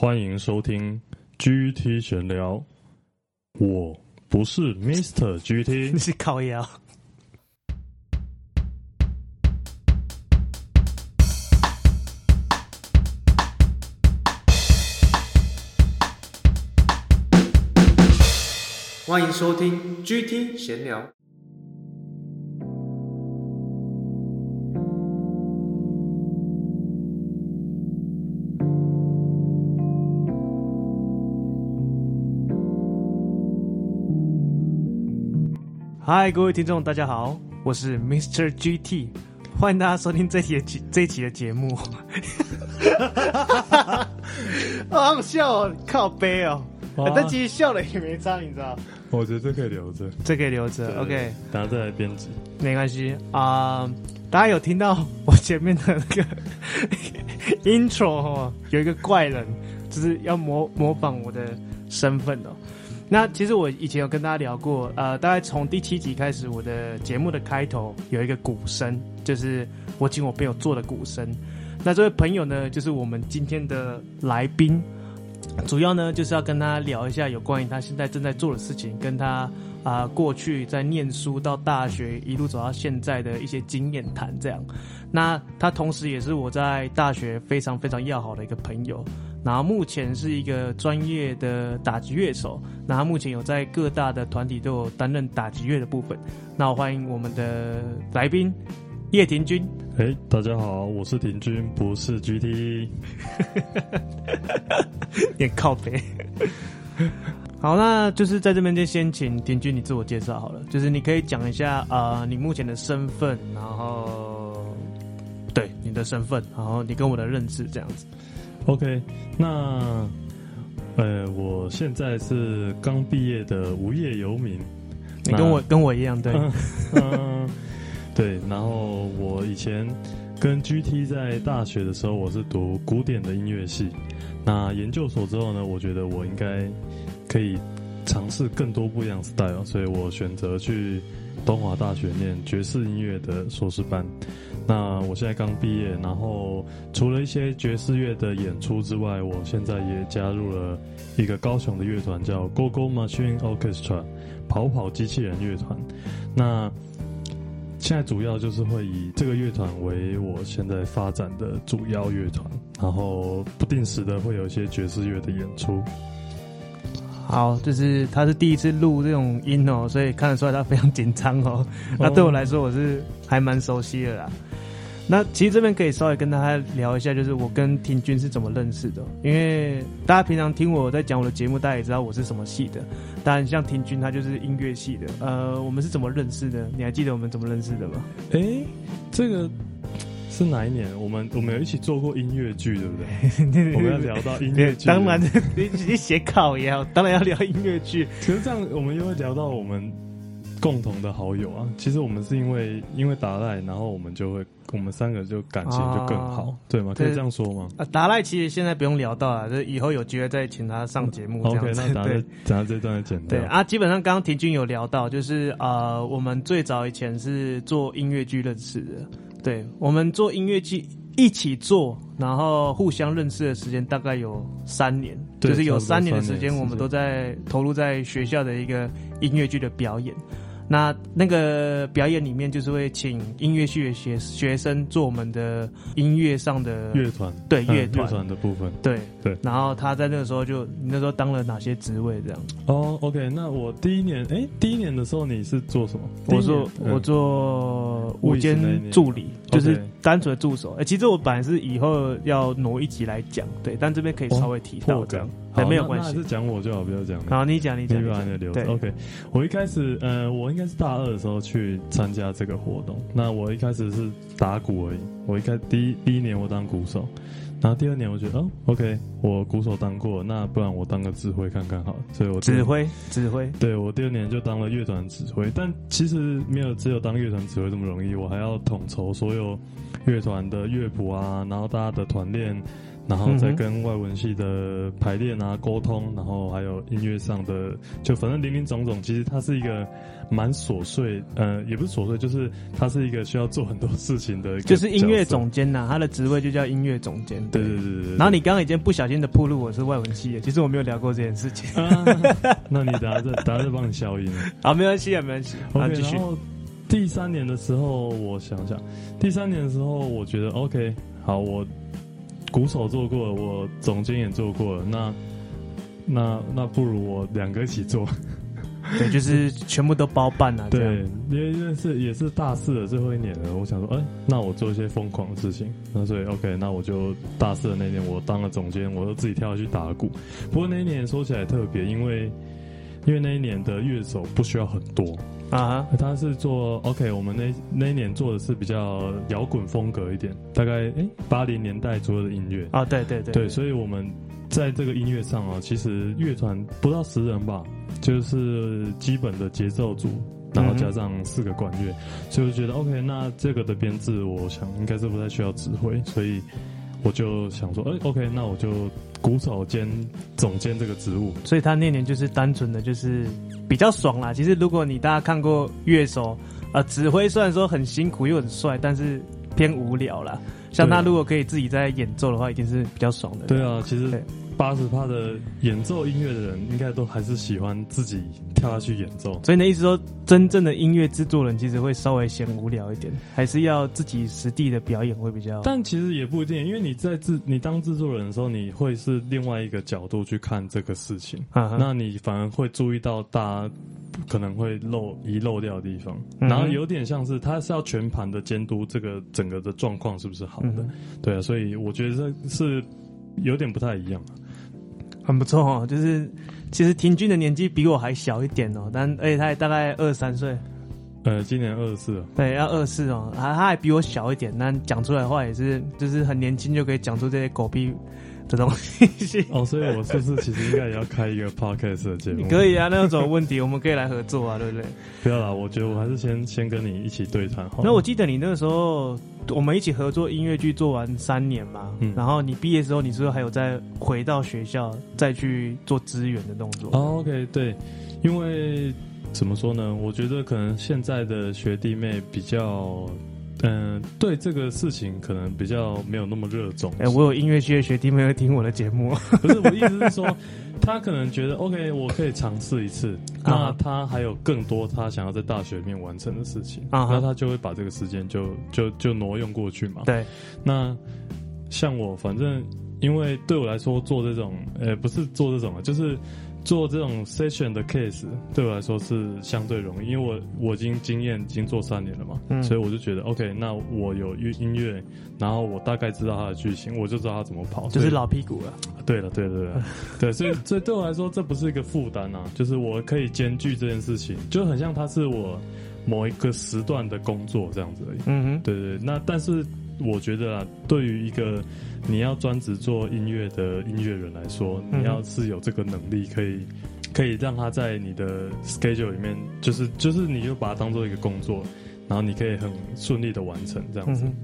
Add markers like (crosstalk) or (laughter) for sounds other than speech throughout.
欢迎收听 GT 闲聊。我不是 Mr. GT，(laughs) 你是靠腰。欢迎收听 GT 闲聊。嗨，各位听众，大家好，我是 Mr. GT，欢迎大家收听这期的这一期的节目。(laughs) 好好笑哦，靠背哦，啊、但其实笑了也没差，你知道？我觉得这可以留着，这可以留着。OK，等下再来编辑，没关系啊、呃。大家有听到我前面的那个 (laughs) intro 哦，有一个怪人，就是要模模仿我的身份哦。那其实我以前有跟大家聊过，呃，大概从第七集开始，我的节目的开头有一个鼓声，就是我请我朋友做的鼓声。那这位朋友呢，就是我们今天的来宾，主要呢就是要跟他聊一下有关于他现在正在做的事情，跟他啊、呃、过去在念书到大学一路走到现在的一些经验谈这样。那他同时也是我在大学非常非常要好的一个朋友。然后目前是一个专业的打击乐手，然后目前有在各大的团体都有担任打击乐的部分。那我欢迎我们的来宾叶廷君。哎，大家好，我是廷君，不是 GT。(laughs) 也靠北。好，那就是在这边就先请廷军你自我介绍好了，就是你可以讲一下啊、呃，你目前的身份，然后对你的身份，然后你跟我的认识这样子。OK，那呃，我现在是刚毕业的无业游民。你跟我跟我一样，对，(laughs) 嗯、呃，对。然后我以前跟 GT 在大学的时候，我是读古典的音乐系。那研究所之后呢，我觉得我应该可以尝试更多不一样的 style，所以我选择去东华大学念爵士音乐的硕士班。那我现在刚毕业，然后除了一些爵士乐的演出之外，我现在也加入了一个高雄的乐团，叫 Go Go Machine Orchestra，跑跑机器人乐团。那现在主要就是会以这个乐团为我现在发展的主要乐团，然后不定时的会有一些爵士乐的演出。好，就是他是第一次录这种音哦，所以看得出来他非常紧张哦。那对我来说，我是还蛮熟悉的啦。那其实这边可以稍微跟大家聊一下，就是我跟廷钧是怎么认识的。因为大家平常听我在讲我的节目，大家也知道我是什么系的。当然，像廷钧他就是音乐系的。呃，我们是怎么认识的？你还记得我们怎么认识的吗？哎、欸，这个是哪一年？我们我们有一起做过音乐剧，对不对？(laughs) 我们要聊到音乐剧，当然你你写考也好，当然要聊音乐剧。其实这样，我们又会聊到我们共同的好友啊。其实我们是因为因为达赖，然后我们就会。我们三个就感情就更好，啊、对吗？可以这样说吗？啊，达赖其实现在不用聊到了，就以后有机会再请他上节目这样子。OK，那 (laughs) 讲讲这段简单。对啊，基本上刚刚提君有聊到，就是呃，我们最早以前是做音乐剧认识的。对，我们做音乐剧一起做，然后互相认识的时间大概有三年，就是有三年的时间，我们都在投入在学校的一个音乐剧的表演。那那个表演里面，就是会请音乐系的学学生做我们的音乐上的乐团，对乐团、乐团的部分，对对。然后他在那个时候就，你那时候当了哪些职位？这样？哦，OK。那我第一年，哎，第一年的时候你是做什么？我做我做舞间助理，就是单纯的助手。哎，其实我本来是以后要挪一集来讲，对，但这边可以稍微提到这样。好，没有关系，讲我就好，不要讲。好，你讲，你讲。对，OK。我一开始，呃，我应该是大二的时候去参加这个活动。那我一开始是打鼓而已。我一开第一第一年我当鼓手，然后第二年我觉得，哦，OK，我鼓手当过，那不然我当个指挥看看好了。所以我指挥指挥，对，我第二年就当了乐团指挥。但其实没有只有当乐团指挥这么容易，我还要统筹所有乐团的乐谱啊，然后大家的团练。然后再跟外文系的排练啊、沟通，然后还有音乐上的，就反正林林总总，其实它是一个蛮琐碎，呃，也不是琐碎，就是它是一个需要做很多事情的，(laughs) 就是音乐总监呐，他的职位就叫音乐总监。对对对。然后你刚刚已经不小心的暴露我是外文系的，其实我没有聊过这件事情。(laughs) 啊、那你等下再等下再帮你消音。好，没关系啊，没关系。OK，继续。第三年的时候，我想想，第三年的时候，我觉得 OK，好，我。鼓手做过，我总监也做过，那那那不如我两个一起做，对，就是全部都包办啊。对，因为是也是大四的最后一年了，我想说，哎、欸，那我做一些疯狂的事情，那所以 OK，那我就大四的那年我当了总监，我就自己跳下去打鼓。不过那一年说起来特别，因为因为那一年的乐手不需要很多。啊、uh -huh.，他是做 OK，我们那那一年做的是比较摇滚风格一点，大概诶八零年代左右的音乐啊，对对对，对，所以我们在这个音乐上啊，其实乐团不到十人吧，就是基本的节奏组，然后加上四个管乐，uh. 所以我觉得 OK，那这个的编制，我想应该是不太需要指挥，所以我就想说，哎，OK，那我就鼓手兼总监这个职务，所以他那年就是单纯的就是。比较爽啦。其实如果你大家看过乐手，呃，指挥虽然说很辛苦又很帅，但是偏无聊啦。像他如果可以自己在演奏的话，一定是比较爽的。对啊，其实八十趴的演奏音乐的人，应该都还是喜欢自己跳下去演奏。所以你的意思说，真正的音乐制作人其实会稍微嫌无聊一点，还是要自己实地的表演会比较？但其实也不一定，因为你在制你当制作人的时候，你会是另外一个角度去看这个事情，啊、那你反而会注意到大家可能会漏遗漏掉的地方，嗯、然后有点像是他是要全盘的监督这个整个的状况是不是好的，嗯、对啊，所以我觉得这是有点不太一样。很不错哦，(laughs) 就是其实廷俊的年纪比我还小一点哦，但而且他也大概二十三岁，呃，今年二十四了，对，要二十四哦，他他还比我小一点，但讲出来的话也是就是很年轻就可以讲出这些狗屁的东西。(laughs) 哦，所以我是不是其实应该也要开一个 podcast 的节目？你可以啊，那有什么问题？我们可以来合作啊，对不对？不要啦，我觉得我还是先先跟你一起对谈好。那我记得你那个时候。我们一起合作音乐剧做完三年嘛，嗯，然后你毕业之后，你是不是还有再回到学校再去做资源的动作？哦，OK，对，因为怎么说呢？我觉得可能现在的学弟妹比较，嗯、呃，对这个事情可能比较没有那么热衷。哎、欸，我有音乐系的学弟妹会听我的节目，(laughs) 不是，我意思是说。他可能觉得 OK，我可以尝试一次。那他还有更多他想要在大学里面完成的事情，那、uh -huh. 他就会把这个时间就就就挪用过去嘛。对。那像我，反正因为对我来说做这种，呃，不是做这种啊，就是。做这种 session 的 case 对我来说是相对容易，因为我我已经经验已经做三年了嘛，嗯，所以我就觉得 OK，那我有音音乐，然后我大概知道它的剧情，我就知道它怎么跑，就是老屁股了。对了，对了，对了，(laughs) 对，所以所以对我来说这不是一个负担啊，就是我可以兼具这件事情，就很像它是我某一个时段的工作这样子而已。嗯哼，对对，那但是。我觉得啊，对于一个你要专职做音乐的音乐人来说，你要是有这个能力，可以可以让他在你的 schedule 里面，就是就是你就把它当做一个工作，然后你可以很顺利的完成这样子。嗯、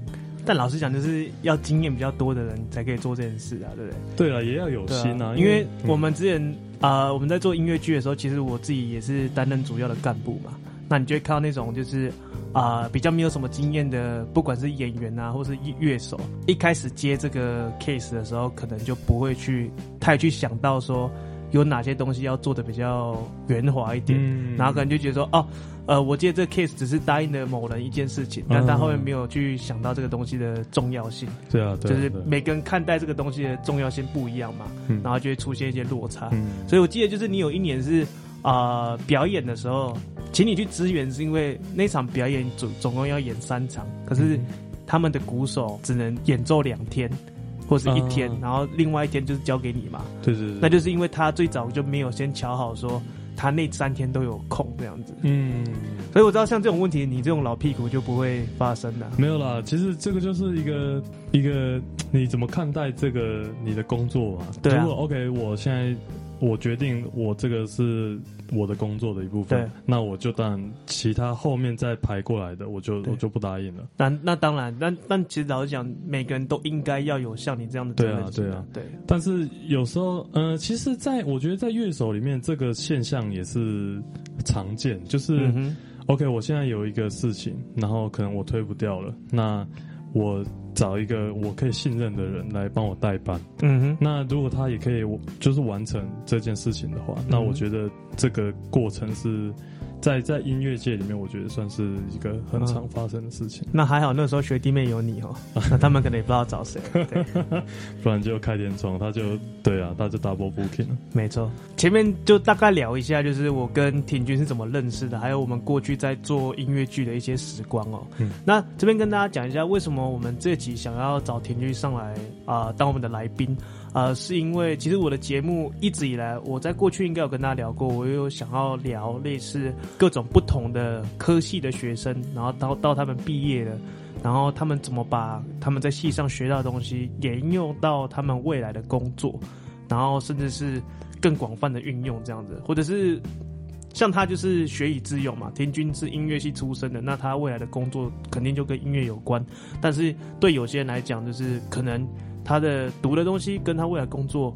但老实讲，就是要经验比较多的人才可以做这件事啊，对不对？对啊，也要有心啊。啊因为我们之前啊、嗯呃，我们在做音乐剧的时候，其实我自己也是担任主要的干部嘛。那你就会看到那种就是。啊、呃，比较没有什么经验的，不管是演员啊，或是乐手，一开始接这个 case 的时候，可能就不会去太去想到说有哪些东西要做的比较圆滑一点，嗯，然后可能就觉得说，哦，呃，我接这个 case 只是答应了某人一件事情，嗯，但他后面没有去想到这个东西的重要性。对啊，对啊，就是每个人看待这个东西的重要性不一样嘛，嗯，然后就会出现一些落差。嗯，所以我记得就是你有一年是。啊、呃，表演的时候，请你去支援，是因为那场表演总总共要演三场，可是他们的鼓手只能演奏两天，或是一天，啊，然后另外一天就是交给你嘛。对对对，那就是因为他最早就没有先瞧好，说他那三天都有空这样子。嗯，所以我知道像这种问题，你这种老屁股就不会发生的。没有啦，其实这个就是一个一个你怎么看待这个你的工作嘛？对啊。如果 OK，我现在。我决定我这个是我的工作的一部分，那我就当然其他后面再排过来的，我就我就不答应了。那那当然，但但其实老实讲，每个人都应该要有像你这样的对啊，对啊，对。但是有时候，呃，其实在我觉得在乐手里面，这个现象也是常见，就是、嗯、OK，我现在有一个事情，然后可能我推不掉了，那我。找一个我可以信任的人来帮我代班。嗯哼，那如果他也可以，就是完成这件事情的话，嗯、那我觉得这个过程是。在在音乐界里面，我觉得算是一个很常发生的事情。嗯、那还好，那时候学弟妹有你哦，(laughs) 那他们可能也不知道找谁，(laughs) 不然就开天窗，他就对啊，他就 double booking 了。没错，前面就大概聊一下，就是我跟庭均是怎么认识的，还有我们过去在做音乐剧的一些时光哦。嗯，那这边跟大家讲一下，为什么我们这集想要找庭均上来啊、呃、当我们的来宾。呃，是因为其实我的节目一直以来，我在过去应该有跟大家聊过，我有想要聊类似各种不同的科系的学生，然后到到他们毕业了，然后他们怎么把他们在系上学到的东西也应用到他们未来的工作，然后甚至是更广泛的运用这样子，或者是像他就是学以致用嘛。庭均是音乐系出身的，那他未来的工作肯定就跟音乐有关，但是对有些人来讲，就是可能。他的读的东西跟他未来工作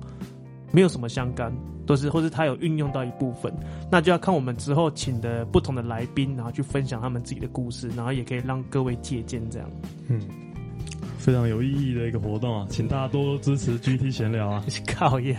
没有什么相干，都是或是他有运用到一部分，那就要看我们之后请的不同的来宾，然后去分享他们自己的故事，然后也可以让各位借鉴这样。嗯，非常有意义的一个活动啊，请大家多多支持 GT 闲聊啊，(laughs) 靠谣。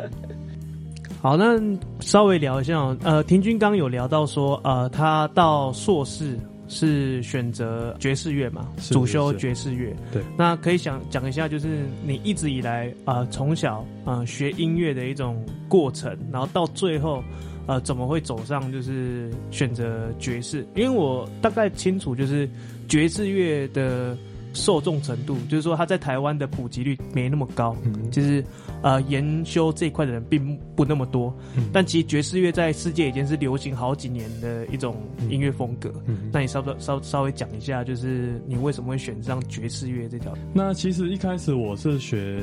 (laughs) 好，那稍微聊一下，呃，庭君刚有聊到说，呃，他到硕士。是选择爵士乐嘛？主修爵士乐。对，那可以想讲一下，就是你一直以来啊，从、呃、小啊、呃、学音乐的一种过程，然后到最后，呃，怎么会走上就是选择爵士？因为我大概清楚，就是爵士乐的。受众程度，就是说他在台湾的普及率没那么高，嗯，就是呃研修这一块的人并不那么多，嗯，但其实爵士乐在世界已经是流行好几年的一种音乐风格。嗯，那你稍稍稍稍微讲一下，就是你为什么会选上爵士乐这条？那其实一开始我是学，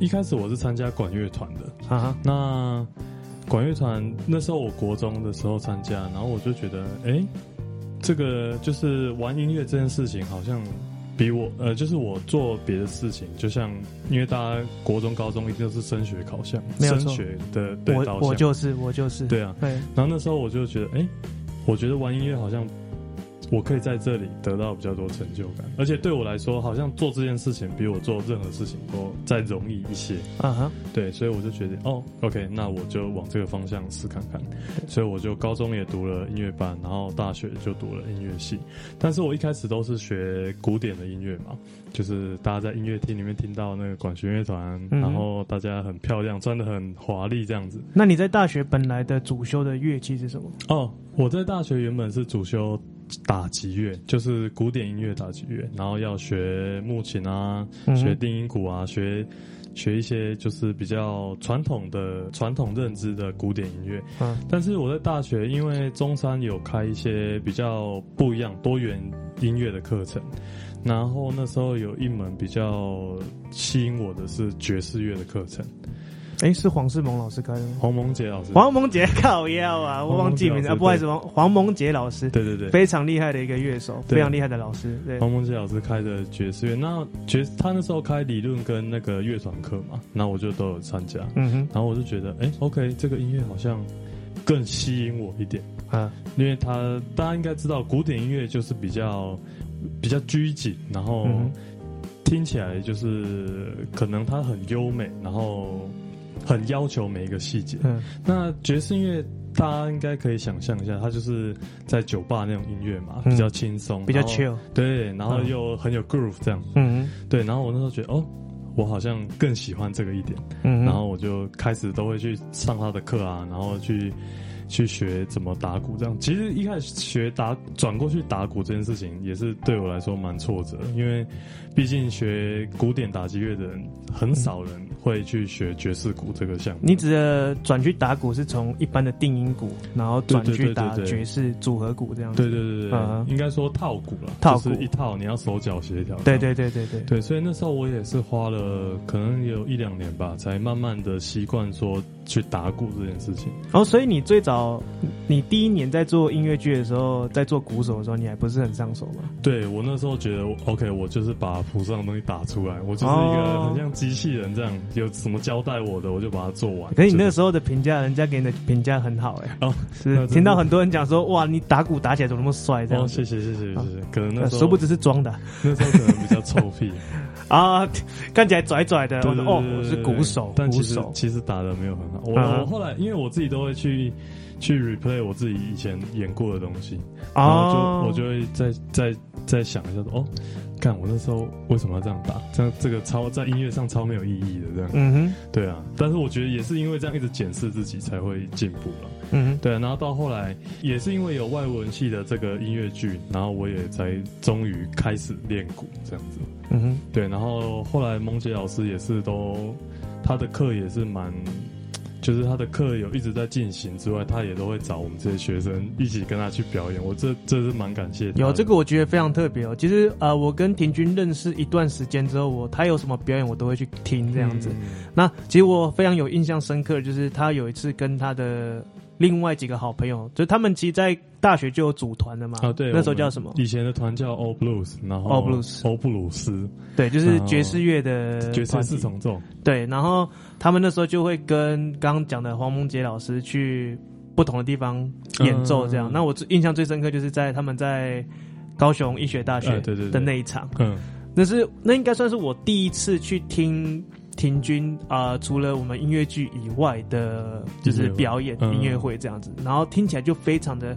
一开始我是参加管乐团的啊哈。那管乐团那时候我国中的时候参加，然后我就觉得，哎，欸，这个就是玩音乐这件事情好像。比我呃，就是我做别的事情，就像因为大家国中、高中一定都是升学考向，升学的对我，我就是我就是对啊，对。然后那时候我就觉得，哎、欸，我觉得玩音乐好像。我可以在这里得到比较多成就感，而且对我来说，好像做这件事情比我做任何事情都再容易一些。啊哈，对，所以我就决定，哦，OK，那我就往这个方向试看看。所以我就高中也读了音乐班，然后大学就读了音乐系。但是我一开始都是学古典的音乐嘛，就是大家在音乐厅里面听到那个管弦乐团，然后大家很漂亮，穿的很华丽这样子。那你在大学本来的主修的乐器是什么？哦，我在大学原本是主修。打击乐就是古典音乐打击乐，然后要学木琴啊，学定音鼓啊，学学一些就是比较传统的传统认知的古典音乐。嗯，但是我在大学，因为中山有开一些比较不一样多元音乐的课程，然后那时候有一门比较吸引我的是爵士乐的课程。哎，是黄世萌老师开的吗？黄萌杰老师，黄萌杰靠腰啊，我忘记名字啊，不好意思，黄黄蒙杰老师，对对对，非常厉害的一个乐手，非常厉害的老师。对，黄萌杰老师开的爵士乐，那爵他那时候开理论跟那个乐团课嘛，那我就都有参加。嗯哼，然后我就觉得，哎，OK，这个音乐好像更吸引我一点啊，因为他大家应该知道，古典音乐就是比较比较拘谨，然后听起来就是可能它很优美，然后。很要求每一个细节。嗯，那爵士音乐大家应该可以想象一下，它就是在酒吧那种音乐嘛，比较轻松，比较 chill。对，然后又很有 groove 这样。嗯，对。然后我那时候觉得，哦，我好像更喜欢这个一点。嗯，然后我就开始都会去上他的课啊，然后去去学怎么打鼓这样。其实一开始学打转过去打鼓这件事情，也是对我来说蛮挫折，因为毕竟学古典打击乐的人很少人。会去学爵士鼓这个项目。你指的转去打鼓是从一般的定音鼓，然后转去打爵士组合鼓这样子？对对对对，嗯、应该说套鼓了，套鼓就是一套，你要手脚协调。对对对对对对，所以那时候我也是花了可能有一两年吧，才慢慢的习惯说去打鼓这件事情。哦，所以你最早你第一年在做音乐剧的时候，在做鼓手的时候，你还不是很上手吗？对，我那时候觉得，OK，我就是把谱上的东西打出来，我就是一个很像机器人这样，有什么交代我的，我就把它做完。可是你那时候的评价，人家给你的评价很好哎。哦，是听到很多人讲说，哇，你打鼓打起来怎么那么帅？这样。哦，谢谢谢谢谢谢。可能那时候殊不知是装的，那时候可能比较臭屁 (laughs) 啊，看起来拽拽的。哦，我是鼓手，但其实其实打的没有很好。我我后来因为我自己都会去。去 replay 我自己以前演过的东西，然后就我就会再再再想一下说，哦，看我那时候为什么要这样打？这样这个超在音乐上超没有意义的这样。嗯哼，对啊。但是我觉得也是因为这样一直检视自己才会进步了。嗯哼，对啊。然后到后来也是因为有外文系的这个音乐剧，然后我也才终于开始练鼓这样子。嗯哼，对。然后后来蒙杰老师也是都他的课也是蛮。就是他的课有一直在进行之外，他也都会找我们这些学生一起跟他去表演。我这这是蛮感谢的。有这个，我觉得非常特别哦。其实呃，我跟廷君认识一段时间之后，我他有什么表演，我都会去听这样子。嗯、那其实我非常有印象深刻，就是他有一次跟他的。另外几个好朋友，就是他们其实，在大学就有组团的嘛。啊，对，那时候叫什么？以前的团叫 All Blues，然后 All Blues，欧布鲁斯，对，就是爵士乐的爵士四重奏。对，然后他们那时候就会跟刚刚讲的黄梦杰老师去不同的地方演奏，这样。嗯、那我印象最深刻就是在他们在高雄医学大学的那一场。嗯，那是那应该算是我第一次去听。庭均啊、呃，除了我们音乐剧以外的，就是表演音乐会这样子，嗯、然后听起来就非常的，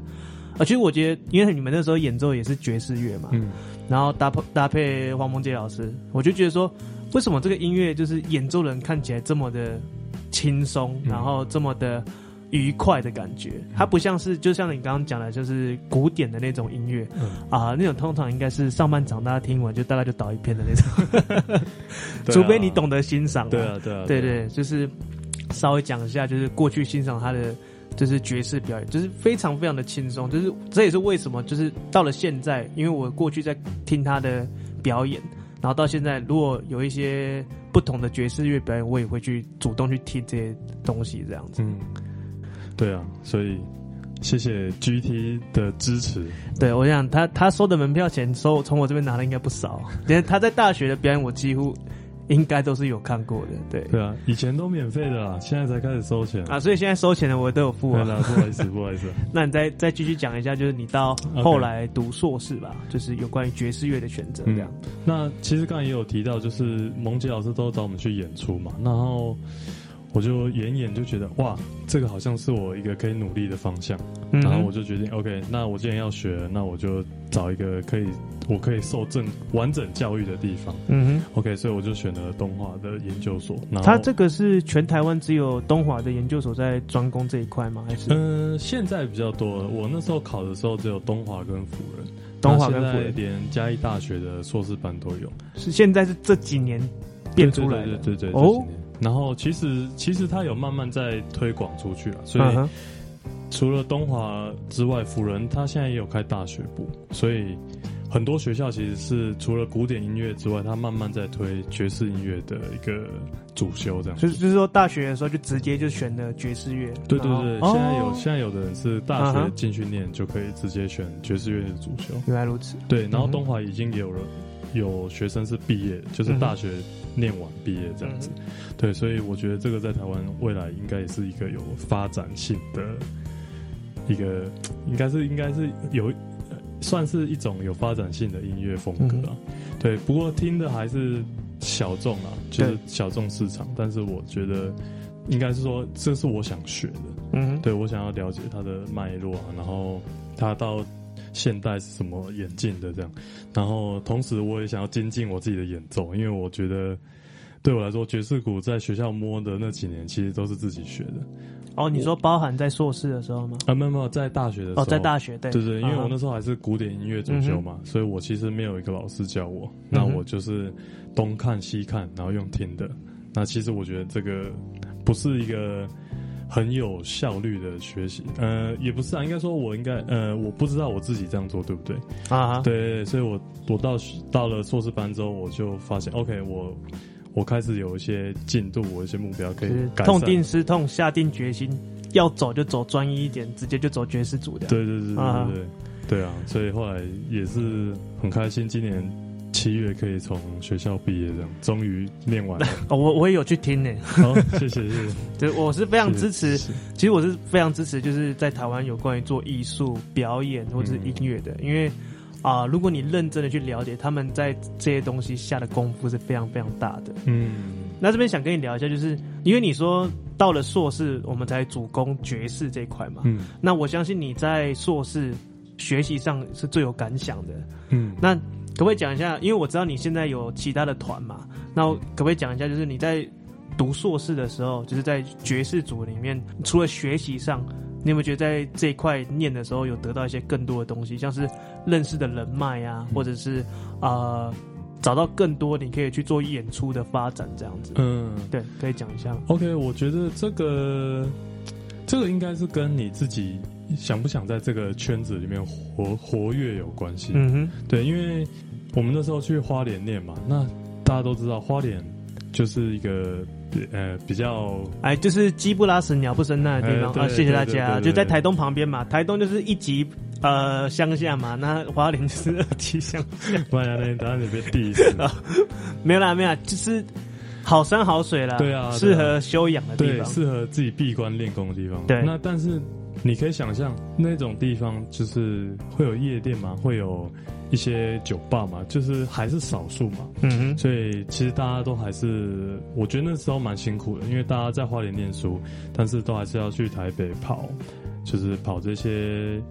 啊，其实我觉得，因为你们那时候演奏也是爵士乐嘛，嗯，然后搭配搭配黄梦杰老师，我就觉得说，为什么这个音乐就是演奏人看起来这么的轻松，然后这么的。愉快的感觉，它不像是，就像你刚刚讲的，就是古典的那种音乐，嗯、啊，那种通常应该是上半场大家听完就大概就倒一片的那种，(laughs) 啊、除非你懂得欣赏。对啊，对啊，对对，就是稍微讲一下，就是过去欣赏他的就是爵士表演，就是非常非常的轻松，就是这也是为什么，就是到了现在，因为我过去在听他的表演，然后到现在，如果有一些不同的爵士乐表演，我也会去主动去听这些东西，这样子。嗯对啊，所以谢谢 GT 的支持。对，我想他他收的门票钱收从我这边拿的应该不少，因为他在大学的表演我几乎应该都是有看过的。对对啊，以前都免费的啦，现在才开始收钱啊，所以现在收钱的我都有付啊。对啦，(laughs) 不好意思，不好意思。那你再再继续讲一下，就是你到后来读硕士吧.就是有关于爵士乐的选择这样。嗯，那其实刚才也有提到，就是蒙杰老师都找我们去演出嘛，然后。我就演演就觉得哇，这个好像是我一个可以努力的方向，嗯、然后我就决定 OK，那我既然要学，那我就找一个可以我可以受正完整教育的地方。嗯哼，OK，所以我就选了东华的研究所。然后他这个是全台湾只有东华的研究所在专攻这一块吗？还是？嗯、呃，现在比较多了。我那时候考的时候只有东华跟辅仁，东华跟辅仁连嘉义大学的硕士班都有。是现在是这几年变出来的，对对对对，对哦。然后其实其实他有慢慢在推广出去了，所以除了东华之外，辅仁他现在也有开大学部，所以很多学校其实是除了古典音乐之外，他慢慢在推爵士音乐的一个主修，这样。就是就是说大学的时候就直接就选的爵士乐。对对对，现在有现在有的人是大学进去念就可以直接选爵士乐的主修。原来如此。对，然后东华已经有了有学生是毕业，就是大学。念完毕业这样子，嗯、对，所以我觉得这个在台湾未来应该也是一个有发展性的一个，应该是应该是有算是一种有发展性的音乐风格啊。嗯、对，不过听的还是小众啊，就是小众市场。但是我觉得应该是说，这是我想学的。嗯，对，我想要了解它的脉络啊，然后它到。现代是什么演进的这样，然后同时我也想要精进我自己的演奏，因为我觉得对我来说，爵士鼓在学校摸的那几年，其实都是自己学的。哦，你说包含在硕士的时候吗？啊，没有没有，在大学的时候。哦，在大学对对对，因为我那时候还是古典音乐主修嘛，嗯、所以我其实没有一个老师教我，那我就是东看西看，然后用听的。那其实我觉得这个不是一个很有效率的学习，呃，也不是啊，应该说我应该，呃，我不知道我自己这样做对不对啊？对，所以我我到到了硕士班之后，我就发现，OK，我我开始有一些进度，我一些目标可以改善，痛定思痛，下定决心要走就走专一一点，直接就走爵士组的。对对对对对对，对啊，所以后来也是很开心，今年。七月可以从学校毕业，这样终于念完了。(laughs) 哦，我我也有去听呢。好，谢谢谢谢。(laughs) 对，我是非常支持。其实我是非常支持，就是在台湾有关于做艺术表演或者是音乐的，嗯、因为啊、呃，如果你认真的去了解，他们在这些东西下的功夫是非常非常大的。嗯，那这边想跟你聊一下，就是因为你说到了硕士，我们才主攻爵士这一块嘛。嗯，那我相信你在硕士学习上是最有感想的。嗯，那。可不可以讲一下？因为我知道你现在有其他的团嘛，那可不可以讲一下？就是你在读硕士的时候，就是在爵士组里面，除了学习上，你有没有觉得在这一块念的时候有得到一些更多的东西，像是认识的人脉啊，或者是呃找到更多你可以去做演出的发展这样子？嗯，对，可以讲一下。OK，我觉得这个这个应该是跟你自己。想不想在这个圈子里面活活跃有关系？嗯哼，对，因为我们那时候去花莲念嘛，那大家都知道花莲就是一个呃比较哎，就是鸡不拉屎鸟不生蛋的地方啊。谢谢大家，就在台东旁边嘛，台东就是一级呃乡下嘛，那花莲就是二级乡？没有啦，没有啦，就是好山好水啦。对啊，适合修养的地方，适合自己闭关练功的地方。对，那但是。你可以想象那种地方就是会有夜店嘛，会有一些酒吧嘛，就是还是少数嘛。嗯哼。所以其实大家都还是，我觉得那时候蛮辛苦的，因为大家在花莲念书，但是都还是要去台北跑，就是跑这些，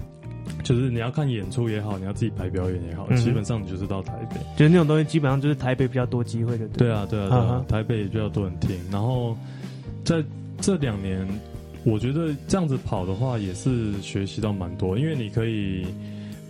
就是你要看演出也好，你要自己排表演也好，嗯、基本上你就是到台北。就是那种东西，基本上就是台北比较多机会的。对啊，对啊，对啊，台北也比较多人听。然后在这两年。我觉得这样子跑的话，也是学习到蛮多，因为你可以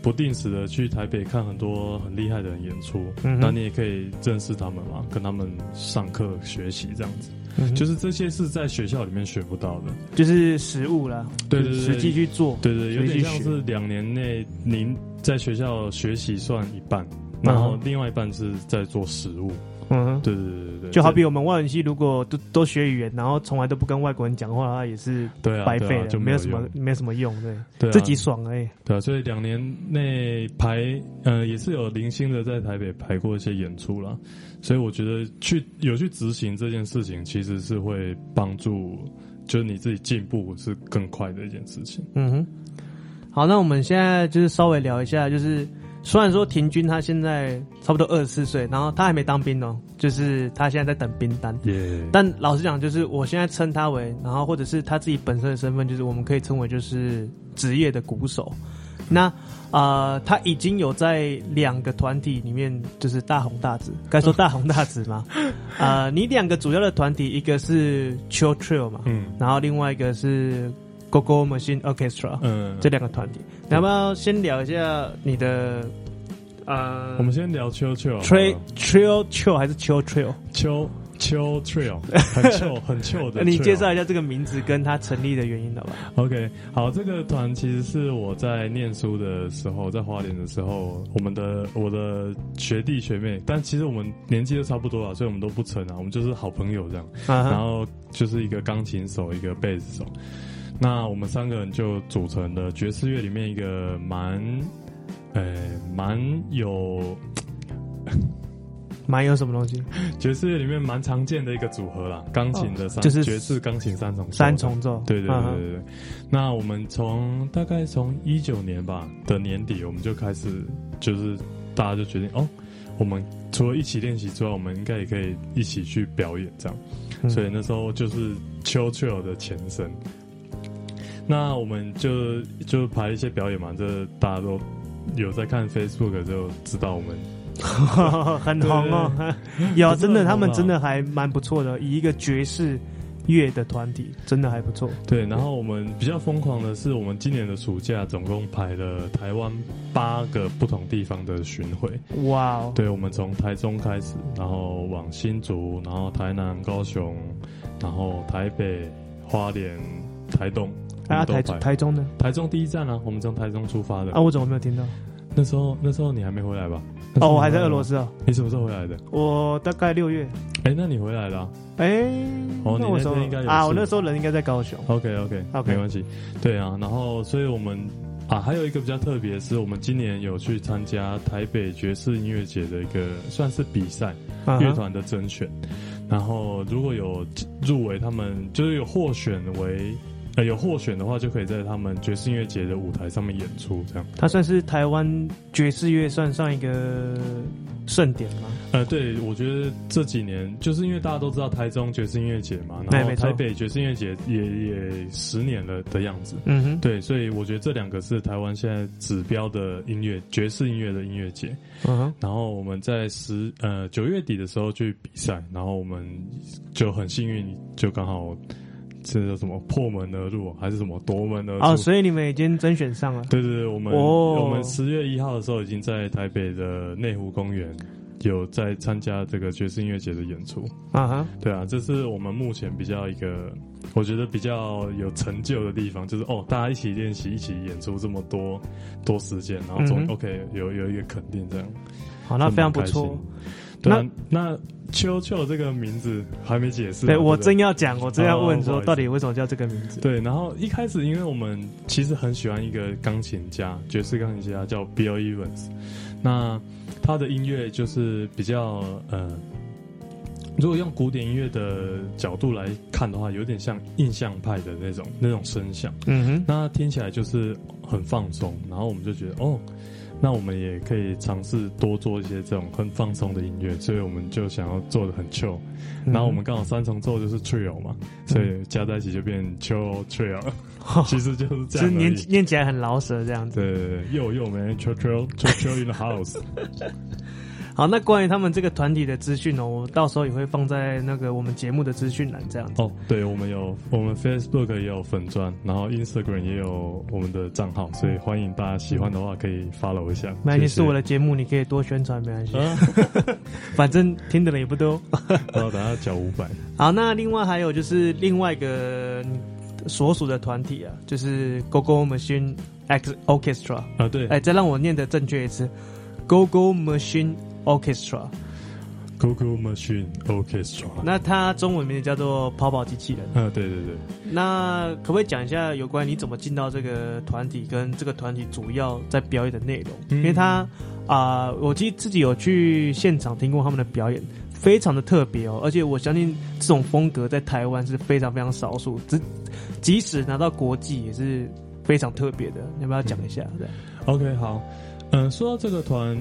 不定时的去台北看很多很厉害的人演出，那、你也可以认识他们嘛，跟他们上课学习这样子，嗯、就是这些是在学校里面学不到的，就是实物啦，对对对，实际去做，对对，有点像是两年内您在学校学习算一半，然后另外一半是在做实物。嗯，对对对对对，就好比我们外文系，如果都都学语言，然后从来都不跟外国人讲话的话，也是白费了，就没有什么没有什么用，对，对，自己爽而已。对啊，所以两年内排，呃，也是有零星的在台北排过一些演出啦。所以我觉得去有去执行这件事情，其实是会帮助，就是你自己进步是更快的一件事情。嗯哼，好，那我们现在就是稍微聊一下，就是。虽然说庭均他现在差不多二十四岁，然后他还没当兵哦，就是他现在在等兵单。但老实讲，就是我现在称他为，然后或者是他自己本身的身份，就是我们可以称为就是职业的鼓手。那啊、呃，他已经有在两个团体里面就是大红大紫，该说大红大紫吗？啊、(laughs) 呃，你两个主要的团体，一个是 Chill Trill 嘛，嗯，然后另外一个是。Go Go Machine Orchestra，嗯，这两个团体，你要不要先聊一下你的？呃，我们先聊 Chill Trill，Trill Trill Trill 还是 Chill Trill？Chill Chill Trill，(laughs) 很 Chill 很 Chill 的。你介绍一下这个名字跟它成立的原因好吧？OK，好，这个团其实是我在念书的时候，在花莲的时候，我们的我的学弟学妹，但其实我们年纪都差不多了，所以我们都不成啊，我们就是好朋友这样。Uh. 然后就是一个钢琴手，一个贝斯手。那我们三个人就组成了爵士乐里面一个蛮，呃，蛮有，蛮有什么东西？爵士乐里面蛮常见的一个组合啦，钢琴的三，就是爵士钢琴三重奏。三重奏。对对对对对。那我们从大概从一九年吧的年底，我们就开始，就是大家就决定哦，我们除了一起练习之外，我们应该也可以一起去表演这样。嗯、所以那时候就是 Chill Chill 的前身。那我们就就排一些表演嘛，这大家都有在看 Facebook 就知道我们 (laughs) 很红哦，有真的，他们真的还蛮不错的，以一个爵士乐的团体，真的还不错。对，然后我们比较疯狂的是，我们今年的暑假总共排了台湾八个不同地方的巡回。哇哦！对，我们从台中开始，然后往新竹，然后台南、高雄，然后台北、花莲、台东。啊，台台中呢？台中第一站啊，我们从台中出发的。啊，我怎么没有听到？那时候那时候你还没回来吧？哦，我还在俄罗斯啊。你什么时候回来的？我大概六月。哎，那你回来了？哎，哦，你那时候应该有啊，我那时候人应该在高雄。OK OK OK，没关系。对啊，然后所以我们啊，还有一个比较特别的是，我们今年有去参加台北爵士音乐节的一个算是比赛，乐团的甄选。然后如果有入围，他们就是有获选为。呃，有获选的话，就可以在他们爵士音乐节的舞台上面演出，这样。它算是台湾爵士乐算上一个盛典吗？呃，对，我觉得这几年就是因为大家都知道台中爵士音乐节嘛，然后台北爵士音乐节也也十年了的样子。嗯哼，对，所以我觉得这两个是台湾现在指标的音乐爵士音乐的音乐节。嗯哼，然后我们在十呃九月底的时候去比赛，然后我们就很幸运，就刚好。这叫什么破门而入，还是什么夺门而出？哦，所以你们已经甄选上了。对对对，我们、哦、我们十月一号的时候已经在台北的内湖公园有在参加这个爵士音乐节的演出。啊哈，对啊，这是我们目前比较一个我觉得比较有成就的地方，就是哦，大家一起练习，一起演出这么多多时间，然后总、嗯、OK 有有一个肯定这样。好，那非常不错。那那秋秋这个名字还没解释。对，我真要讲，我真要问说，到底为什么叫这个名字？对，然后一开始，因为我们其实很喜欢一个钢琴家，爵士钢琴家叫 Bill Evans。那他的音乐就是比较呃，如果用古典音乐的角度来看的话，有点像印象派的那种那种声响。嗯哼，那听起来就是很放松，然后我们就觉得哦。那我们也可以尝试多做一些这种很放松的音乐，所以我们就想要做的很 chill。然后我们刚好三重奏就是 trio 嘛，所以加在一起就变 chill trio。其实就是这样，就念念起来很老舍这样子。对对对，又又 man chill chill chill chill in the house。好，那关于他们这个团体的资讯呢，我到时候也会放在那个我们节目的资讯栏这样子。哦，对，我们有我们 Facebook 也有粉专，然后 Instagram 也有我们的账号，所以欢迎大家喜欢的话可以 follow 一下。那你是我的节目，你可以多宣传没关系，(laughs) 反正听的人也不多。(laughs) 然后等下缴五百。好，那另外还有就是另外一个所属的团体啊，就是 Go Go Machine X Orchestra 啊，对，哎，再让我念的正确一次，Go Go Machine。Orchestra，Go Go Machine Orchestra，那它中文名字叫做跑跑机器人。啊，对对对。那可不可以讲一下有关你怎么进到这个团体，跟这个团体主要在表演的内容？嗯、因为他啊、呃，我其实自己有去现场听过他们的表演，非常的特别哦。而且我相信这种风格在台湾是非常非常少数，即即使拿到国际也是非常特别的。你要不要讲一下？对，OK，好。嗯，说到这个团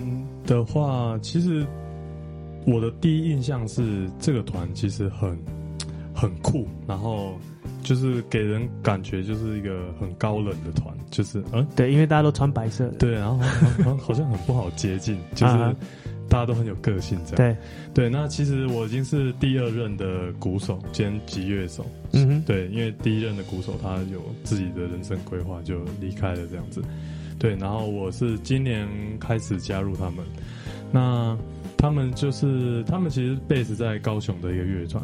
的话，其实我的第一印象是这个团其实很很酷，然后就是给人感觉就是一个很高冷的团，就是嗯，对，因为大家都穿白色的，对，然后好像很不好接近，就是大家都很有个性这样，对对。那其实我已经是第二任的鼓手兼吉乐手，嗯哼，对，因为第一任的鼓手他有自己的人生规划，就离开了这样子。对，然后我是今年开始加入他们，那他们就是他们其实 base 在高雄的一个乐团，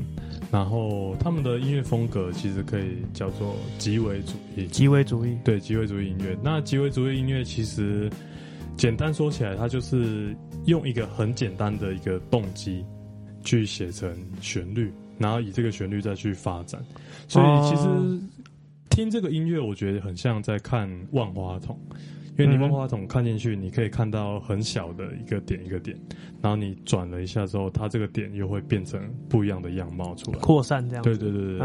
然后他们的音乐风格其实可以叫做极为主义，极为主义，对，极为主义音乐。那极为主义音乐其实简单说起来，它就是用一个很简单的一个动机去写成旋律，然后以这个旋律再去发展，所以其实听这个音乐，我觉得很像在看万花筒。因为你万花筒看进去，你可以看到很小的一个点一个点，然后你转了一下之后，它这个点又会变成不一样的样貌出来，扩散这样。对对对对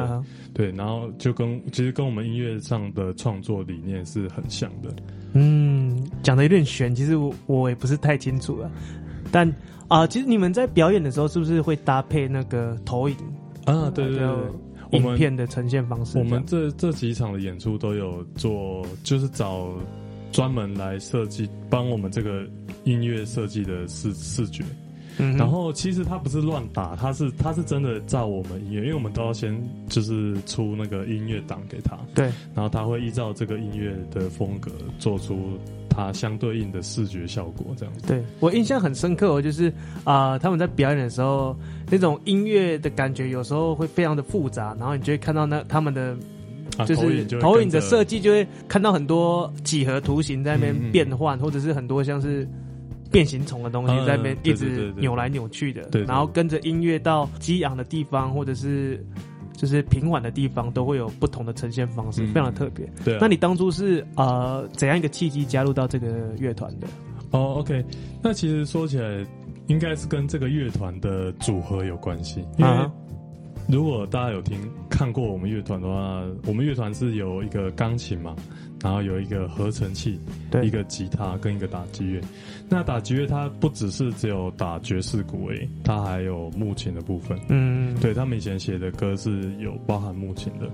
对，uh 然后就跟其实跟我们音乐上的创作理念是很像的。嗯，讲的有点玄，其实我我也不是太清楚了。但啊、呃，其实你们在表演的时候，是不是会搭配那个投影啊？对对对，影片的呈现方式。我们这这几场的演出都有做，就是找。专门来设计帮我们这个音乐设计的视视觉，嗯、然后其实他不是乱打，他是他是真的照我们音乐，因为我们都要先就是出那个音乐档给他，对，然后他会依照这个音乐的风格做出它相对应的视觉效果，这样子。对，我印象很深刻，我就是啊、呃，他们在表演的时候，那种音乐的感觉有时候会非常的复杂，然后你就会看到那他们的。就是投影的设计，就会看到很多几何图形在那边变换，或者是很多像是变形虫的东西在那边一直扭来扭去的。然后跟着音乐到激昂的地方，或者是就是平缓的地方，都会有不同的呈现方式，非常的特别。对，那你当初是呃怎样一个契机加入到这个乐团的？哦，OK，那其实说起来，应该是跟这个乐团的组合有关系，因为。如果大家有听看过我们乐团的话，我们乐团是有一个钢琴嘛，然后有一个合成器，对，一个吉他跟一个打击乐。那打击乐它不只是只有打爵士鼓诶，它还有木琴的部分。嗯，对，他们以前写的歌是有包含木琴的。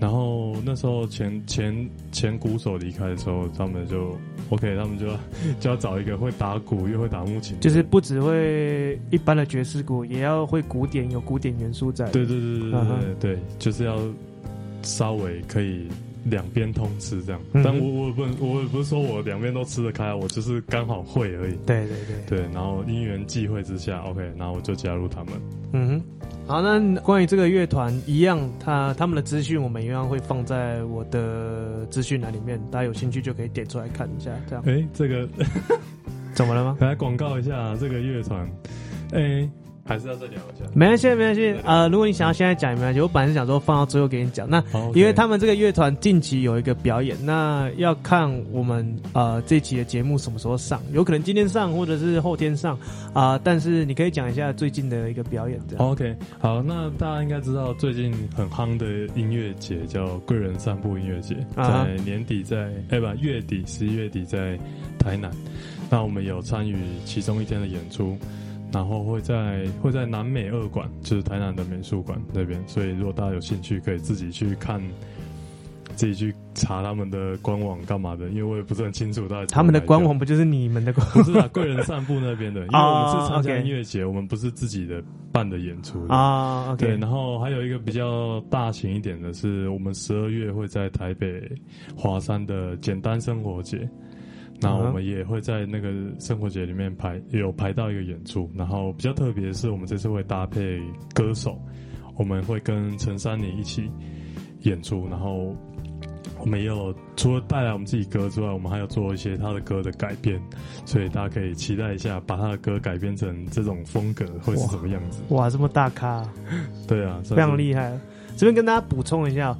然后那时候前前前鼓手离开的时候，他们就 OK，他们就 (laughs) 就要找一个会打鼓又会打木琴，就是不只会一般的爵士鼓，也要会古典，有古典元素在。对对对对对对，就是要稍微可以两边通吃这样。嗯、但我我不我也不是说我两边都吃得开，我就是刚好会而已。对对对对，然后因缘际会之下，OK，然后我就加入他们。嗯哼。好，那关于这个乐团一样，他他们的资讯我们一样会放在我的资讯栏里面，大家有兴趣就可以点出来看一下。这样，哎、欸，这个怎么了吗？(laughs) 来广告一下这个乐团，哎、欸。还是要再聊一下，没关系，没关系。呃，如果你想要现在讲也没关系，我本来是想说放到最后给你讲。那因为他们这个乐团近期有一个表演，那要看我们呃这期的节目什么时候上，有可能今天上或者是后天上啊、呃。但是你可以讲一下最近的一个表演这样。OK，好，那大家应该知道最近很夯的音乐节叫贵人散步音乐节，在年底在哎不月底十一月底在台南，那我们有参与其中一天的演出。然后会在会在南美二馆，就是台南的美术馆那边。所以如果大家有兴趣，可以自己去看，自己去查他们的官网干嘛的。因为我也不是很清楚，大家他们的官网不就是你们的官网？不是啊，贵人散步那边的。因为我们是参加音乐节，我们不是自己的办的演出啊。Oh, okay. 对，然后还有一个比较大型一点的是，我们十二月会在台北华山的简单生活节。那我们也会在那个生活节里面排有排到一个演出，然后比较特别的是，我们这次会搭配歌手，我们会跟陈珊妮一起演出，然后我们也有除了带来我们自己歌之外，我们还有做一些他的歌的改编，所以大家可以期待一下，把他的歌改编成这种风格会是什么样子。哇，哇，这么大咖！对啊，非常厉害。这边跟大家补充一下。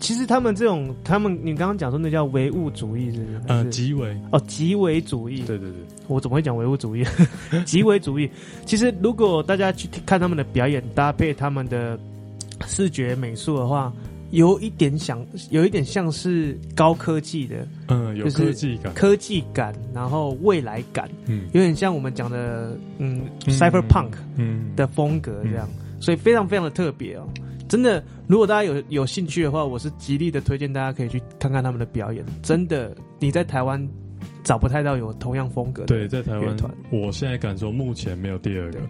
其实他们这种，他们你刚刚讲说那叫唯物主义，是不是？呃，极唯哦，极唯主义。对对对，我怎么会讲唯物主义？(laughs) 极唯主义。其实如果大家去看他们的表演，搭配他们的视觉美术的话，有一点想，有一点像是高科技的，嗯，有科技感，科技感，然后未来感，嗯，有点像我们讲的，嗯，cyberpunk，嗯的风格这样，嗯，所以非常非常的特别哦。真的，如果大家有有兴趣的话，我是极力的推荐大家可以去看看他们的表演。真的，你在台湾找不太到有同样风格的。对，在台湾，我现在敢说目前没有第二个。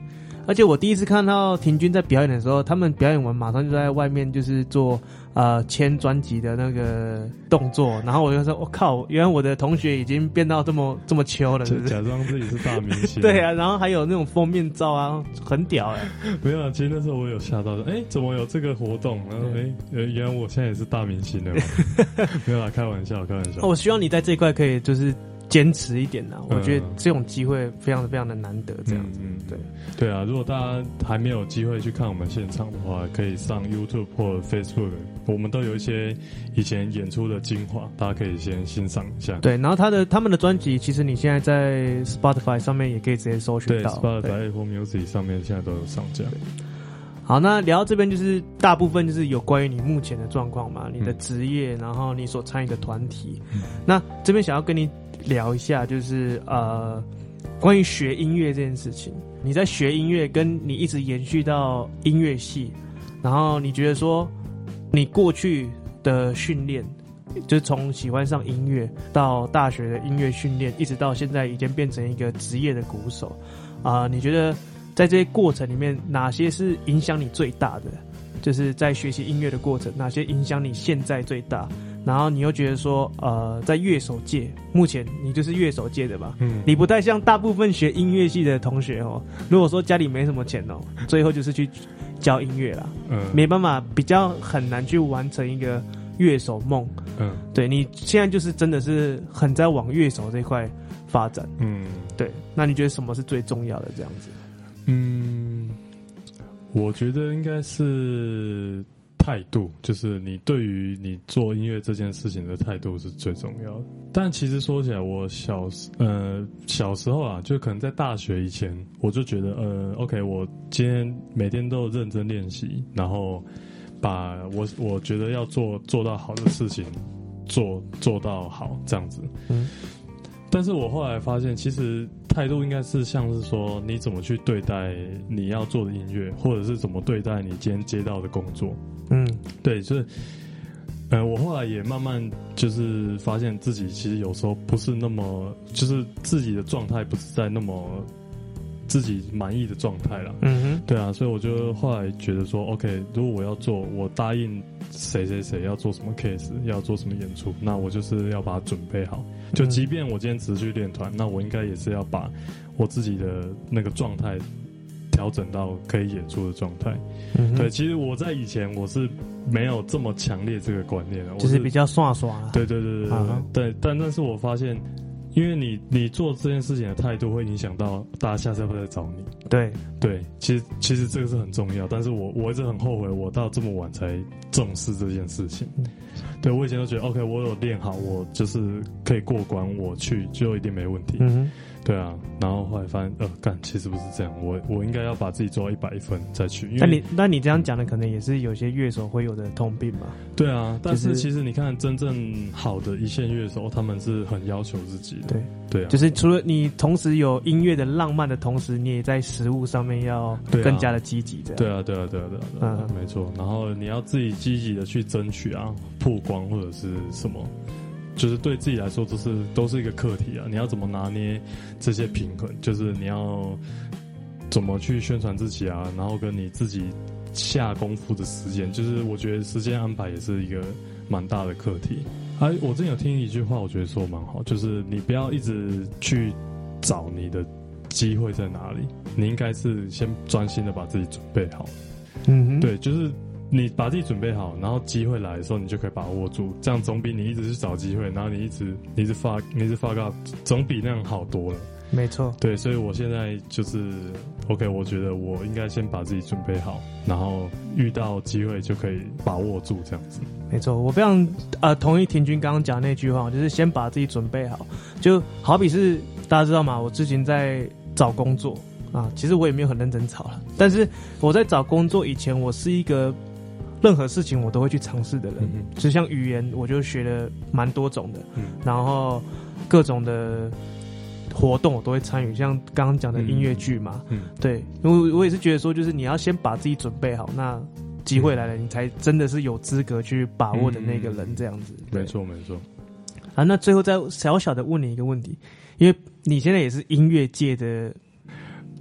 而且我第一次看到庭军在表演的时候，他们表演完马上就在外面就是做呃签专辑的那个动作，然后我就说：“我、哦、靠，原来我的同学已经变到这么 (laughs) 这么秋了。是是”假装自己是大明星。对啊，然后还有那种封面照啊，很屌哎、欸。没有啊，其实那时候我有吓到说：“哎、欸，怎么有这个活动？”然后哎，原来我现在也是大明星了。(laughs) 没有啊，开玩笑，开玩笑。我希望你在这一块可以就是。坚持一点呐，我觉得这种机会非常非常的难得，这样子，嗯，对，对啊，如果大家还没有机会去看我们现场的话，可以上 YouTube 或 Facebook，我们都有一些以前演出的精华，大家可以先欣赏一下。对，然后他的他们的专辑，其实你现在在 Spotify 上面也可以直接搜寻到，Spotify、Apple Music 上面现在都有上架。好，那聊到这边就是大部分就是有关于你目前的状况嘛，你的职业，然后你所参与的团体，嗯、那这边想要跟你。聊一下，就是呃，关于学音乐这件事情。你在学音乐，跟你一直延续到音乐系，然后你觉得说，你过去的训练，就是从喜欢上音乐到大学的音乐训练，一直到现在已经变成一个职业的鼓手啊，你觉得在这些过程里面，哪些是影响你最大的？就是在学习音乐的过程，哪些影响你现在最大？然后你又觉得说，呃，在乐手界，目前你就是乐手界的吧？嗯，你不太像大部分学音乐系的同学哦。如果说家里没什么钱哦，最后就是去教音乐啦。嗯，没办法，比较很难去完成一个乐手梦。嗯，对，你现在就是真的是很在往乐手这块发展。嗯，对。那你觉得什么是最重要的？这样子？嗯，我觉得应该是。态度就是你对于你做音乐这件事情的态度是最重要的。但其实说起来，我小呃小时候啊，就可能在大学以前，我就觉得呃，OK，我今天每天都认真练习，然后把我我觉得要做做到好的事情做做到好这样子。嗯。但是我后来发现，其实态度应该是像是说，你怎么去对待你要做的音乐，或者是怎么对待你今天接到的工作。嗯，对，就是，呃，我后来也慢慢就是发现自己其实有时候不是那么，就是自己的状态不是在那么自己满意的状态了。嗯哼，对啊，所以我就后来觉得说，OK，如果我要做，我答应谁谁谁要做什么 case，要做什么演出，那我就是要把它准备好。就即便我今天只是去练团，那我应该也是要把我自己的那个状态调整到可以演出的状态。嗯。对，其实我在以前我是没有这么强烈这个观念的，就是比较耍耍。对对对对对，对，但但是我发现，因为你你做这件事情的态度会影响到大家下次会来找你。对对，其实其实这个是很重要，但是我我一直很后悔，我到这么晚才重视这件事情。对，我以前都觉得 OK，我有练好，我就是可以过关，我去就一定没问题。嗯对啊，然后后来发现，呃，干，其实不是这样，我我应该要把自己做到一百分再去。那你那你这样讲的，可能也是有些乐手会有的通病吧？对啊，但是其实你看，真正好的一线乐手，他们是很要求自己的。对对啊，就是除了你同时有音乐的浪漫的同时，你也在食物上面要更加的积极。这样。对啊，对啊，对啊，对啊，没错。然后你要自己积极的去争取啊，曝光或者是什么。就是对自己来说，都是都是一个课题啊！你要怎么拿捏这些平衡？就是你要怎么去宣传自己啊？然后跟你自己下功夫的时间，就是我觉得时间安排也是一个蛮大的课题。哎，我之前有听一句话，我觉得说蛮好，就是你不要一直去找你的机会在哪里，你应该是先专心的把自己准备好。嗯，对，就是。你把自己准备好，然后机会来的时候，你就可以把握住。这样总比你一直去找机会，然后你一直你一直发你一直发告，总比那样好多了。没错，对，所以我现在就是 OK，我觉得我应该先把自己准备好，然后遇到机会就可以把握住这样子。没错，我非常呃同意庭军刚刚讲那句话，就是先把自己准备好，就好比是大家知道吗？我之前在找工作啊，其实我也没有很认真找了，但是我在找工作以前，我是一个。任何事情我都会去尝试的人，就像语言，我就学了蛮多种的，嗯。然后各种的活动我都会参与，像刚刚讲的音乐剧嘛，对，因为我也是觉得说，就是你要先把自己准备好，那机会来了，你才真的是有资格去把握的那个人，这样子。没错，没错。啊，那最后再小小的问你一个问题，因为你现在也是音乐界的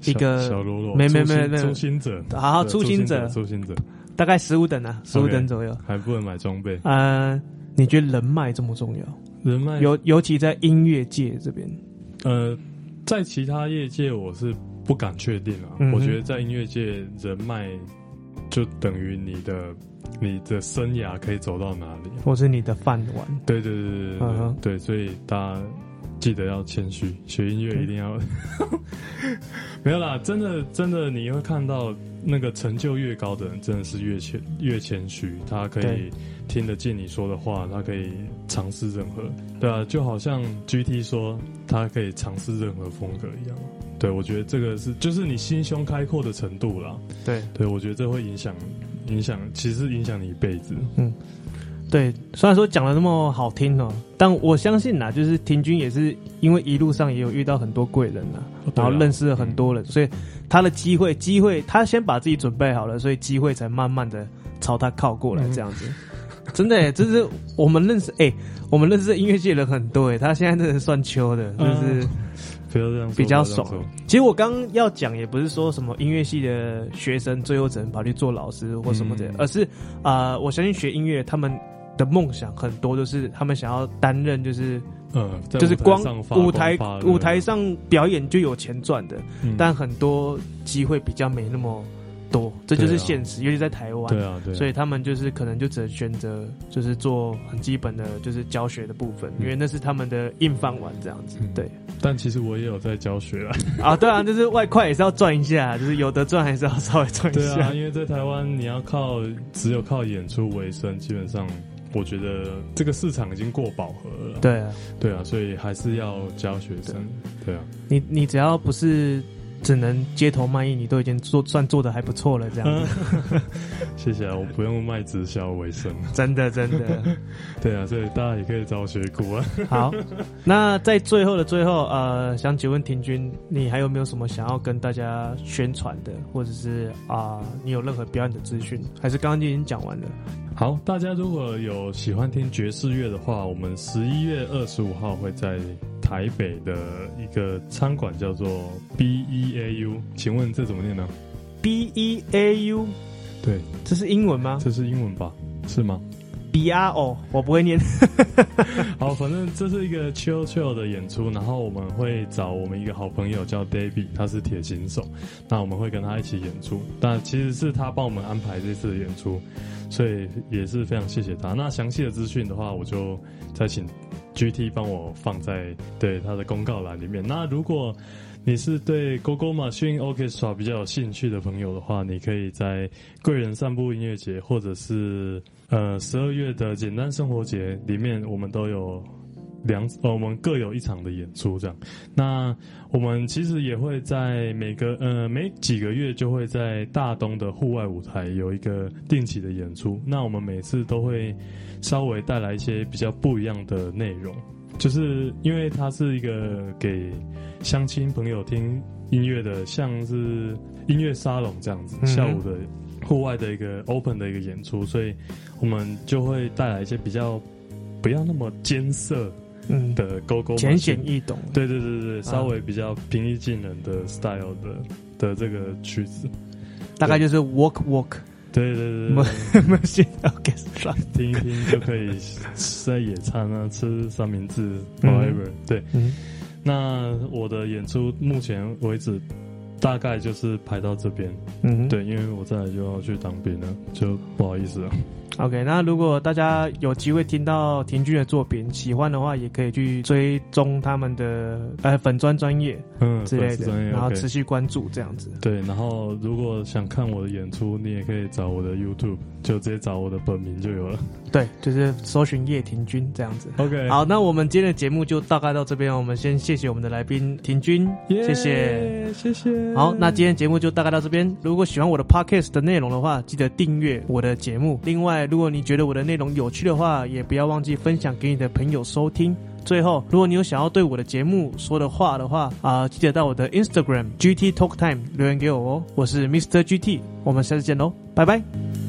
一个小喽啰，没没没没，初心者，好好，初心者，初心者。大概十五等啊，十五等左右，还不能买装备。呃，你觉得人脉这么重要？人脉尤尤其在音乐界这边，呃，在其他业界我是不敢确定啊。嗯、我觉得在音乐界，人脉就等于你的你的生涯可以走到哪里，或是你的饭碗。对对对对对对，嗯、对，所以大家记得要谦虚，学音乐一定要。(laughs) 没有啦，真的真的，你会看到。那个成就越高的人，真的是越谦越谦虚。他可以听得进你说的话，他可以尝试任何。对啊，就好像 GT 说，他可以尝试任何风格一样。对，我觉得这个是就是你心胸开阔的程度啦。对，对我觉得这会影响影响，其实影响你一辈子。嗯。对，虽然说讲的那么好听哦，但我相信呐，就是庭君也是因为一路上也有遇到很多贵人呐，然后认识了很多人，所以他的机会机会，他先把自己准备好了，所以机会才慢慢的朝他靠过来这样子。真的，就是我们认识，哎，我们认识的音乐界人很多，哎，他现在真的算秋的，就是不要这样，比较爽。其实我刚刚要讲，也不是说什么音乐系的学生最后只能跑去做老师或什么的，嗯、而是啊、呃，我相信学音乐他们的梦想很多都是他们想要担任，就是嗯，就是光舞台舞台上表演就有钱赚的，嗯、但很多机会比较没那么。多，这就是现实，啊、尤其在台湾。对啊，对啊。所以他们就是可能就只能选择，就是做很基本的，就是教学的部分，嗯、因为那是他们的硬饭碗这样子。对、嗯。但其实我也有在教学啊。啊，对啊，就是外快也是要赚一下，就是有的赚还是要稍微赚一下。对啊，因为在台湾你要靠只有靠演出为生，基本上我觉得这个市场已经过饱和了。对啊，对啊，所以还是要教学生。对，对啊，你你只要不是。只能街头卖艺，你都已经做算做的还不错了，这样子。(laughs) 谢谢啊，我不用卖直销为生。真的真的，(laughs) 对啊，所以大家也可以找我学鼓啊。(laughs) 好，那在最后的最后，呃，想请问亭均，你还有没有什么想要跟大家宣传的，或者是啊、呃，你有任何表演的资讯，还是刚刚就已经讲完了？好，大家如果有喜欢听爵士乐的话，我们十一月二十五号会在。台北的一个餐馆叫做 B E A U，请问这怎么念呢？B E A U，对，这是英文吗？这是英文吧？是吗？B R O，我不会念。(laughs) 好，反正这是一个 chill chill 的演出，然后我们会找我们一个好朋友叫 David，他是铁琴手，那我们会跟他一起演出，但其实是他帮我们安排这次的演出，所以也是非常谢谢他。那详细的资讯的话，我就再请。GT 帮我放在对他的公告栏里面。那如果你是对 GoGo Machine Orchestra 比较有兴趣的朋友的话，你可以在贵人散步音乐节，或者是呃十二月的简单生活节里面，我们都有两呃我们各有一场的演出这样。那我们其实也会在每个呃每几个月就会在大东的户外舞台有一个定期的演出。那我们每次都会。稍微带来一些比较不一样的内容，就是因为它是一个给相亲朋友听音乐的，像是音乐沙龙这样子，下午的户外的一个 open 的一个演出，所以我们就会带来一些比较不要那么艰涩的 GoGo，浅显易懂，对对对对，稍微比较平易近人的 style 的的这个曲子，大概就是 walk walk。对对对，没没事，OK，听一听就可以在野餐啊，吃三明治，whatever。对，嗯、那我的演出目前为止大概就是排到这边。嗯，对，因为我再来就要去当兵了，就不好意思了。OK，那如果大家有机会听到亭均的作品，喜欢的话，也可以去追踪他们的呃粉专专业嗯之类的，然后持续关注这样子。对，然后如果想看我的演出，你也可以找我的 YouTube，就直接找我的本名就有了。对，就是搜寻叶亭均这样子。OK，好，那我们今天的节目就大概到这边，我们先谢谢我们的来宾亭均，yeah, 谢谢谢谢。好，那今天节目就大概到这边。如果喜欢我的 Podcast 的内容的话，记得订阅我的节目。另外，如果你觉得我的内容有趣的话，也不要忘记分享给你的朋友收听。最后，如果你有想要对我的节目说的话的话，啊、呃，记得到我的 Instagram GT Talk Time 留言给我哦。我是 Mr. GT，我们下次见喽，拜拜。